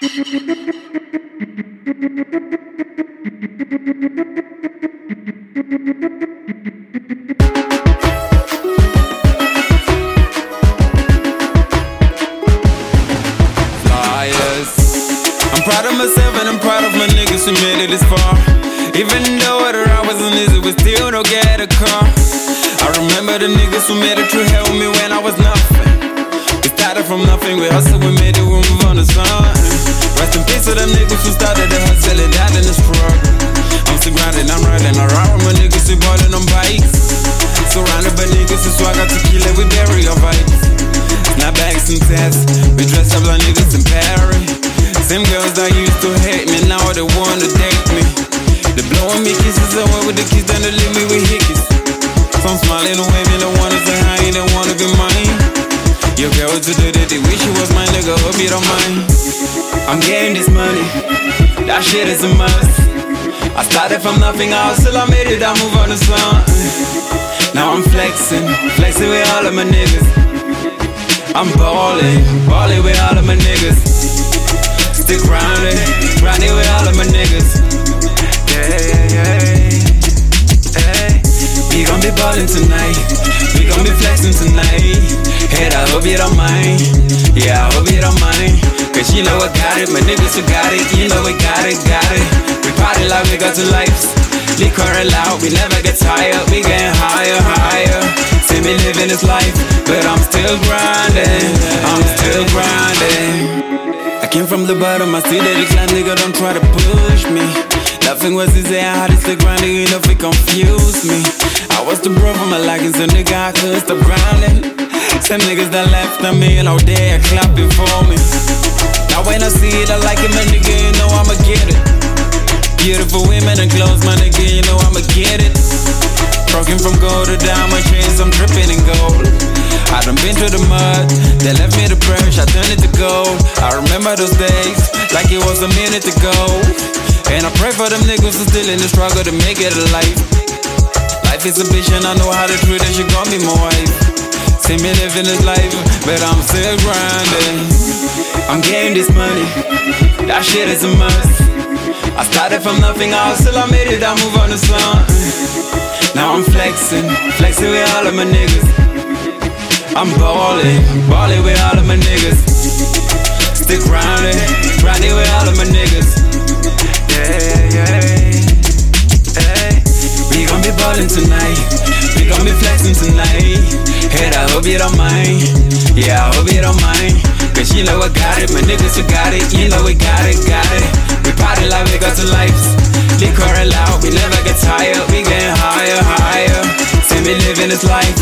from nothing, we hustled, we made it, this far Even though at our was a niggas was still no get a car I remember the niggas who made it true, help me when I was nothing. We started from nothing, we made it. We move on the sun. To them niggas who started the hustle and died in the struggle. I'm still grinding, I'm riding around with my niggas who balling on bikes. Surrounded by niggas who swag out tequila, we bury our vibes. Now bags and tests, we dress up like niggas in Paris. Same girls that used to hate me, now they wanna date me. They blowing me kisses away with the kiss, then they leave me with hickeys. Some smiling and waving, they wanna say hi, they wanna be mine. Your girl today, they wish you was my nigga, hope you don't mind. I'm getting this money, that shit is a must. I started from nothing, I hustle, I made it, I move on the sun. Now I'm flexing, flexing with all of my niggas. I'm ballin', ballin' with all of my niggas. Stick grinding, grinding with all of my niggas. Yeah, yeah, yeah. Hey, we gon' be ballin' tonight. We gon' be flexing tonight. Head, I hope you don't mind. Yeah, I hope you don't mind. Cause you know I got it, my niggas who got it. You know we got it, got it. We party like we got two lives. Liquor allowed, we never get tired. We get higher, higher. See me living this life, but I'm still grinding. I'm still grinding. I came from the bottom, I see that the climb, nigga, don't try to push me. Nothing was easy, I had to still grinding, enough it confused me. I was the bro for my liking, so nigga, I couldn't stop grinding. Some niggas that left on me, and all day clapping for me. Now when I see it, I like it, my nigga, you know I'ma get it. Beautiful women and clothes, my nigga, you know I'ma get it. Broken from gold to diamond chains, I'm dripping in gold. I done been through the mud, they left me the brush, I turned it to gold. I remember those days, like it was a minute ago. And I pray for them niggas who still in the struggle to make it a life. Life is a bitch and I know how to treat it, she got me my wife. See me living this life, but I'm still grinding. I'm getting this money, that shit is a must. I started from nothing, I hustle, I made it, I move on the sun. Now I'm flexing, flexing with all of my niggas. I'm ballin', ballin' with all of my niggas. Stick grinding, grinding with all of my niggas. Yeah, yeah, yeah. We gon' be ballin' tonight. We gon' be flexing tonight. Head, I hope you don't mind. Yeah, I hope you don't mind. Cause you know I got it, my niggas who got it. You know we got it, got it. We party like we got two lives. Liquor allowed, we never get tired. We getting higher, higher. See me living this life,